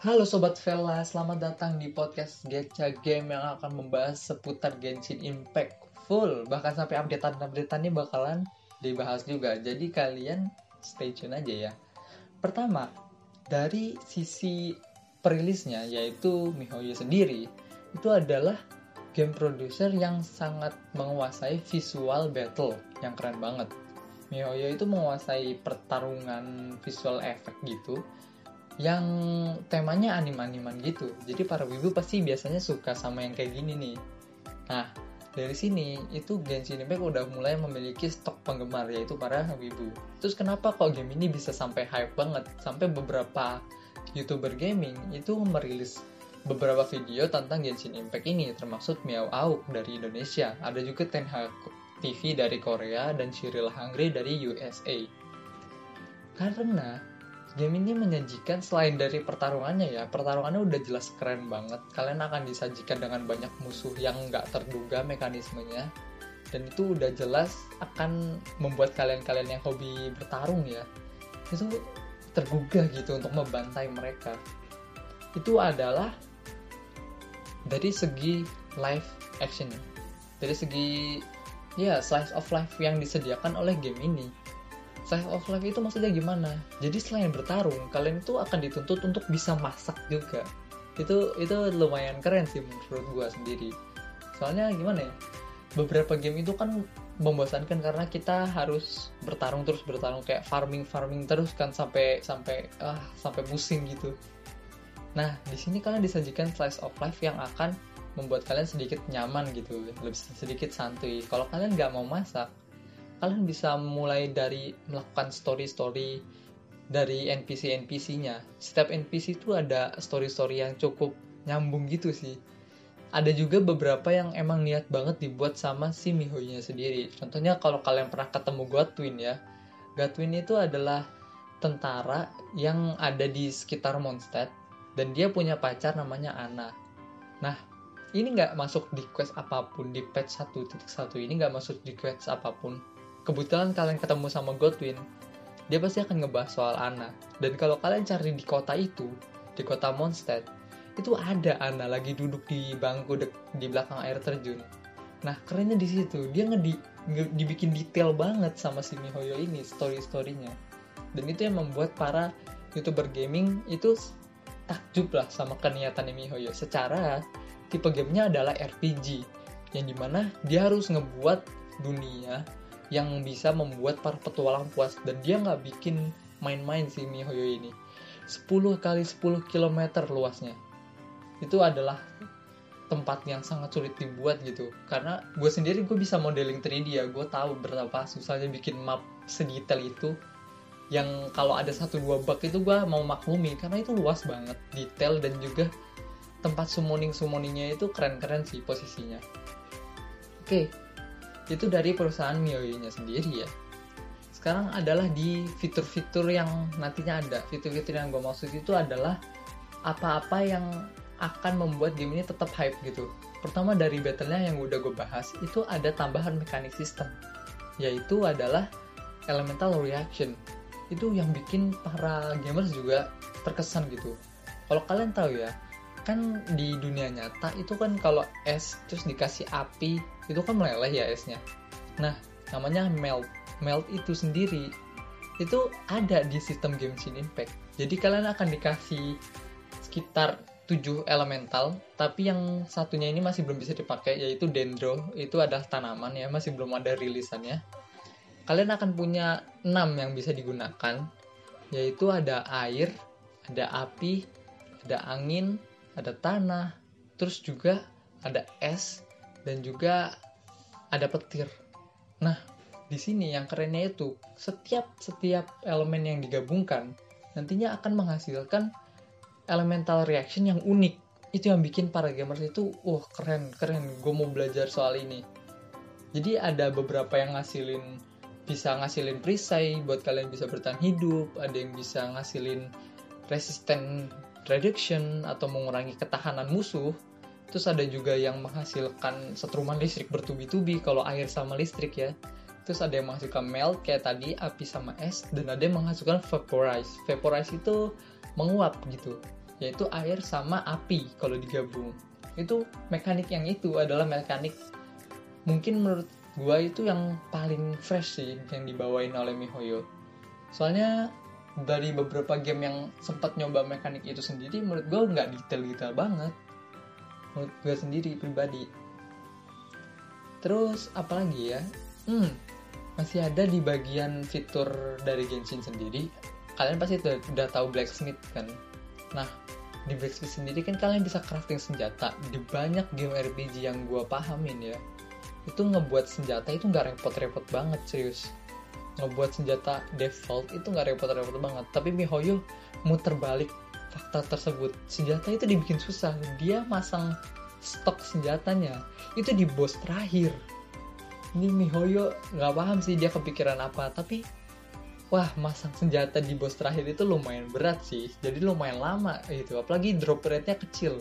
Halo Sobat Vela, selamat datang di podcast Gacha Game yang akan membahas seputar Genshin Impact full. Bahkan sampai update-updateannya bakalan dibahas juga. Jadi kalian stay tune aja ya. Pertama, dari sisi perilisnya yaitu MiHoYo sendiri, itu adalah game producer yang sangat menguasai visual battle yang keren banget. MiHoYo itu menguasai pertarungan visual effect gitu yang temanya anim-animan gitu. Jadi para wibu pasti biasanya suka sama yang kayak gini nih. Nah, dari sini itu Genshin Impact udah mulai memiliki stok penggemar yaitu para wibu. Terus kenapa kok game ini bisa sampai hype banget? Sampai beberapa YouTuber gaming itu merilis beberapa video tentang Genshin Impact ini termasuk Miao Auk dari Indonesia. Ada juga Tenha TV dari Korea dan Cyril Hungry dari USA. Karena game ini menyajikan selain dari pertarungannya ya pertarungannya udah jelas keren banget. Kalian akan disajikan dengan banyak musuh yang nggak terduga mekanismenya. Dan itu udah jelas akan membuat kalian-kalian yang hobi bertarung ya itu tergugah gitu untuk membantai mereka. Itu adalah dari segi live action. Dari segi ya slice of life yang disediakan oleh game ini slice of life itu maksudnya gimana? Jadi selain bertarung, kalian itu akan dituntut untuk bisa masak juga. Itu itu lumayan keren sih menurut gua sendiri. Soalnya gimana ya? Beberapa game itu kan membosankan karena kita harus bertarung terus bertarung kayak farming farming terus kan sampai sampai ah sampai pusing gitu. Nah, di sini kalian disajikan slice of life yang akan membuat kalian sedikit nyaman gitu, lebih sedikit santuy. Kalau kalian nggak mau masak, kalian bisa mulai dari melakukan story-story dari NPC-NPC-nya. Setiap NPC itu ada story-story yang cukup nyambung gitu sih. Ada juga beberapa yang emang niat banget dibuat sama si Mihoy-nya sendiri. Contohnya kalau kalian pernah ketemu Godwin ya. Godwin itu adalah tentara yang ada di sekitar Mondstadt dan dia punya pacar namanya Ana. Nah, ini nggak masuk di quest apa pun di patch 1.1 ini nggak masuk di quest apa pun kebetulan kalian ketemu sama Godwin, dia pasti akan ngebahas soal Ana. Dan kalau kalian cari di kota itu, di kota Mondstadt, itu ada Ana lagi duduk di bangku de di belakang air terjun. Nah, kerennya di situ, dia ngedi nge dibikin detail banget sama si Mihoyo ini, story-storynya. Dan itu yang membuat para youtuber gaming itu takjub lah sama keniatannya Mihoyo. Secara tipe gamenya adalah RPG, yang di mana dia harus ngebuat dunia yang bisa membuat para petualang puas. Dan dia nggak bikin main-main si MiHoYo ini. 10 kali 10 km luasnya. Itu adalah tempat yang sangat sulit dibuat gitu. Karena gue sendiri gue bisa modeling 3D ya. Gue tahu berapa susahnya bikin map sedetail itu. Yang kalau ada satu dua bug itu gue mau maklumi. Karena itu luas banget detail dan juga tempat summoning summoningnya itu keren-keren sih posisinya. Oke itu dari perusahaan MIUI-nya sendiri ya. Sekarang adalah di fitur-fitur yang nantinya ada. Fitur-fitur yang gue maksud itu adalah apa-apa yang akan membuat game ini tetap hype gitu. Pertama dari battle-nya yang udah gue bahas itu ada tambahan mekanik sistem. Yaitu adalah elemental reaction. Itu yang bikin para gamers juga terkesan gitu. Kalau kalian tahu ya kan di dunia nyata itu kan kalau es terus dikasih api itu kan meleleh ya esnya. Nah namanya melt. Melt itu sendiri itu ada di sistem Genshin Impact. Jadi kalian akan dikasih sekitar 7 elemental tapi yang satunya ini masih belum bisa dipakai yaitu dendro. Itu adalah tanaman ya masih belum ada rilisannya. Kalian akan punya 6 yang bisa digunakan yaitu ada air ada api ada angin ada tanah terus juga ada es dan juga ada petir. Nah, di sini yang kerennya itu setiap setiap elemen yang digabungkan nantinya akan menghasilkan elemental reaction yang unik. Itu yang bikin para gamers itu, wah keren, keren, gue mau belajar soal ini. Jadi ada beberapa yang ngasilin bisa ngasilin perisai buat kalian bisa bertahan hidup, ada yang bisa ngasilin resisten reduction atau mengurangi ketahanan musuh Terus ada juga yang menghasilkan setruman listrik bertubi-tubi kalau air sama listrik ya. Terus ada yang menghasilkan melt kayak tadi api sama es dan ada yang menghasilkan vaporize. Vaporize itu menguap gitu. yaitu air sama api kalau digabung itu mekanik yang itu adalah mekanik mungkin menurut gua itu yang paling fresh sih yang dibawain oleh MiHoYo soalnya dari beberapa game yang sempat nyoba mekanik itu sendiri menurut gua nggak detail-detail banget. Menurut gua sendiri pribadi. Terus apalagi ya? Hmm masih ada di bagian fitur dari Genshin sendiri. Kalian pasti udah, udah tahu blacksmith kan? Nah di Blacksmith sendiri kan kalian bisa crafting senjata. Di banyak game RPG yang gue pahamin ya itu ngebuat senjata itu nggak repot-repot banget serius ngebuat senjata default itu nggak repot-repot banget. Tapi MiHoYo muter balik fakta tersebut. Senjata itu dibikin susah. Dia masang stok senjatanya. Itu di boss terakhir. Ini MiHoYo nggak paham sih dia kepikiran apa. Tapi wah masang senjata di boss terakhir itu lumayan berat sih. Jadi lumayan lama gitu. Apalagi drop rate-nya kecil.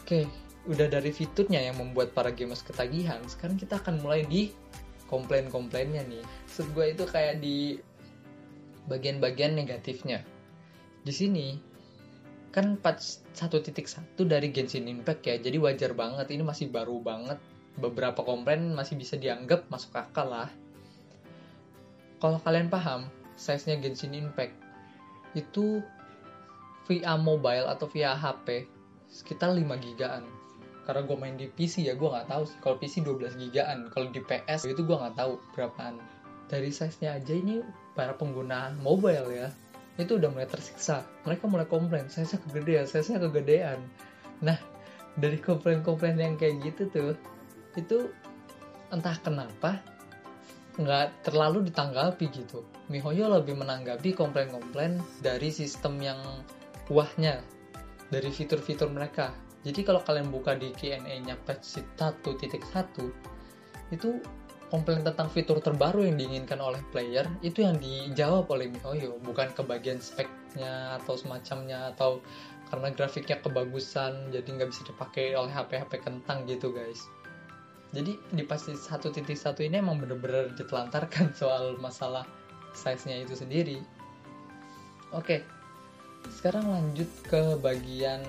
Oke udah dari fiturnya yang membuat para gamers ketagihan. Sekarang kita akan mulai di komplain-komplainnya nih. Maksud gue itu kayak di bagian-bagian negatifnya. Di sini kan patch 1.1 dari Genshin Impact ya jadi wajar banget. Ini masih baru banget. Beberapa komplain masih bisa dianggap masuk akal lah. Kalau kalian paham size-nya Genshin Impact itu via mobile atau via HP sekitar 5 gigaan karena gue main di PC ya gue nggak tahu sih kalau PC 12 gigaan kalau di PS itu gue nggak tahu berapaan dari size-nya aja ini para pengguna mobile ya itu udah mulai tersiksa mereka mulai komplain size-nya kegedean size-nya kegedean nah dari komplain-komplain yang kayak gitu tuh itu entah kenapa nggak terlalu ditanggapi gitu. MiHoYo lebih menanggapi komplain-komplain dari sistem yang wahnya, dari fitur-fitur mereka. Jadi kalau kalian buka di Q&A-nya patch 1.1, itu komplain tentang fitur terbaru yang diinginkan oleh player itu yang dijawab oleh MiHoYo bukan ke bagian speknya atau semacamnya atau karena grafiknya kebagusan jadi nggak bisa dipakai oleh HP-HP kentang gitu guys. Jadi di pasti satu titik satu ini emang bener-bener ditelantarkan soal masalah size-nya itu sendiri. Oke sekarang lanjut ke bagian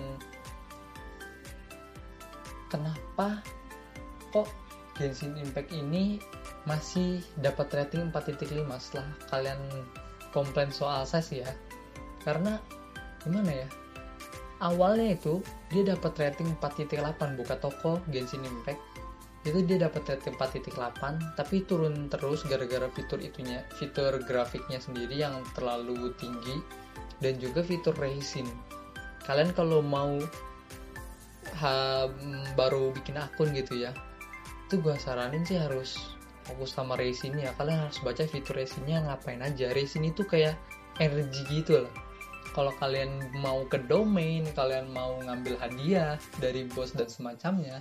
kenapa kok Genshin Impact ini masih dapat rating 4.5 setelah kalian komplain soal size ya? Karena gimana ya? Awalnya itu dia dapat rating 4.8 buka toko Genshin Impact. Itu dia dapat rating 4.8 tapi turun terus gara-gara fitur itunya fitur grafiknya sendiri yang terlalu tinggi dan juga fitur racing. Kalian kalau mau ha, baru bikin akun gitu ya. Itu gue saranin sih harus fokus sama racing ya kalian harus baca fitur racingnya ngapain aja. Racing itu kayak energi gitu lah kalau kalian mau ke domain kalian mau ngambil hadiah dari bos dan semacamnya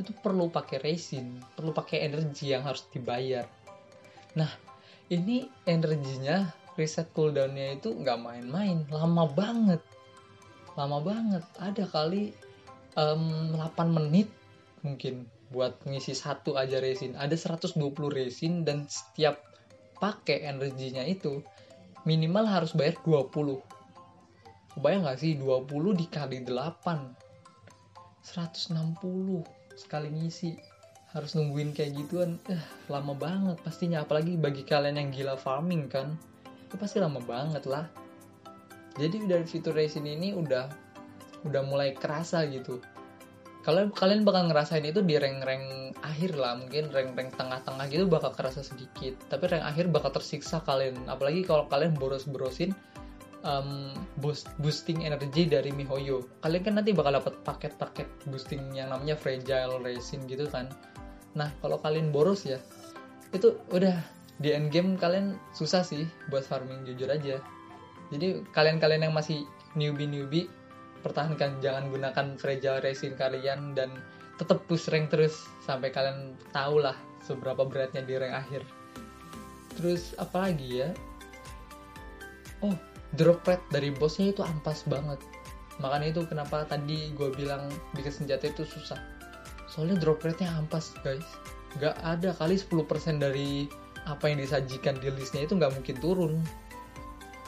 itu perlu pakai resin, perlu pakai energi yang harus dibayar. Nah, ini energinya reset cooldownnya itu nggak main-main, lama banget, lama banget. Ada kali um, 8 menit mungkin buat ngisi satu aja resin. Ada 120 resin dan setiap pakai energinya itu minimal harus bayar 20. Kebayang nggak sih? 20 dikali 8 160 sekali ngisi. Harus nungguin kayak gituan. Eh, lama banget pastinya. Apalagi bagi kalian yang gila farming kan. Itu pasti lama banget lah. Jadi dari fitur racing ini udah udah mulai kerasa gitu kalian kalian bakal ngerasain itu di rank-rank akhir lah mungkin rank-rank tengah-tengah gitu bakal kerasa sedikit tapi rank akhir bakal tersiksa kalian apalagi kalau kalian boros-borosin um, boost, boosting energi dari MiHoYo. Kalian kan nanti bakal dapat paket-paket boosting yang namanya Fragile Racing gitu kan. Nah, kalau kalian boros ya, itu udah di end game kalian susah sih buat farming jujur aja. Jadi kalian-kalian yang masih newbie-newbie pertahankan jangan gunakan Fragile Racing kalian dan tetap push rank terus sampai kalian tahu lah seberapa beratnya di rank akhir. Terus apalagi ya? Oh, drop rate dari bosnya itu ampas banget. Makanya itu kenapa tadi gue bilang bikin senjata itu susah. Soalnya drop rate-nya ampas guys. Gak ada kali 10% dari apa yang disajikan di listnya itu nggak mungkin turun.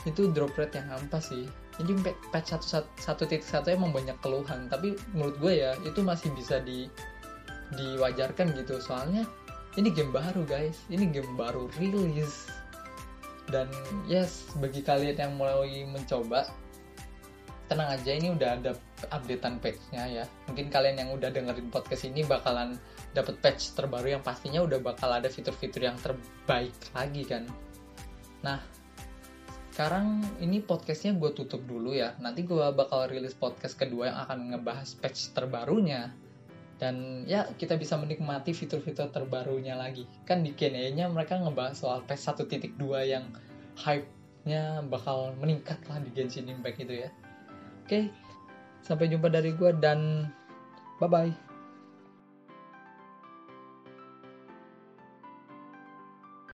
Itu drop rate yang ampas sih jadi patch satu satu titik satu emang banyak keluhan. Tapi menurut gue ya itu masih bisa di diwajarkan gitu. Soalnya ini game baru guys. Ini game baru rilis. Dan yes bagi kalian yang mulai mencoba tenang aja ini udah ada updatean patchnya ya. Mungkin kalian yang udah dengerin podcast ini bakalan dapat patch terbaru yang pastinya udah bakal ada fitur-fitur yang terbaik lagi kan? Nah sekarang ini podcastnya gue tutup dulu ya. Nanti gue bakal rilis podcast kedua yang akan ngebahas patch terbarunya. Dan ya kita bisa menikmati fitur-fitur terbarunya lagi. Kan di Q&A-nya mereka ngebahas soal patch 1.2 yang hype-nya bakal meningkat lah di Genshin Impact itu ya. Oke sampai jumpa dari gue dan bye bye